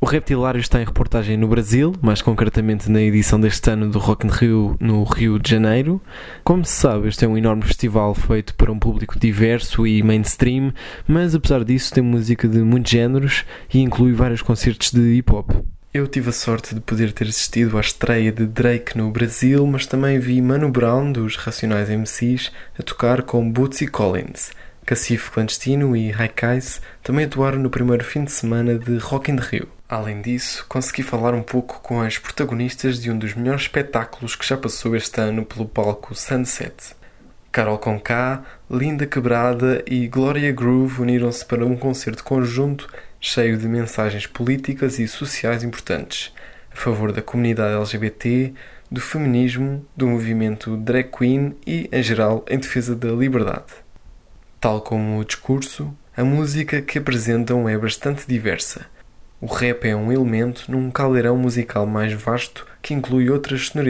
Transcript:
O Reptilário está em reportagem no Brasil, mais concretamente na edição deste ano do Rock in Rio no Rio de Janeiro. Como se sabe, este é um enorme festival feito para um público diverso e mainstream, mas apesar disso tem música de muitos géneros e inclui vários concertos de hip hop. Eu tive a sorte de poder ter assistido à estreia de Drake no Brasil, mas também vi Mano Brown dos Racionais MCs a tocar com Bootsy Collins. Cacifo Clandestino e Raikais também atuaram no primeiro fim de semana de Rock in Rio. Além disso, consegui falar um pouco com as protagonistas de um dos melhores espetáculos que já passou este ano pelo palco Sunset. Carol Conká, Linda Quebrada e Gloria Groove uniram-se para um concerto conjunto cheio de mensagens políticas e sociais importantes, a favor da comunidade LGBT, do feminismo, do movimento drag queen e, em geral, em defesa da liberdade. Tal como o discurso, a música que apresentam é bastante diversa. O rap é um elemento num caldeirão musical mais vasto que inclui outras sonoridades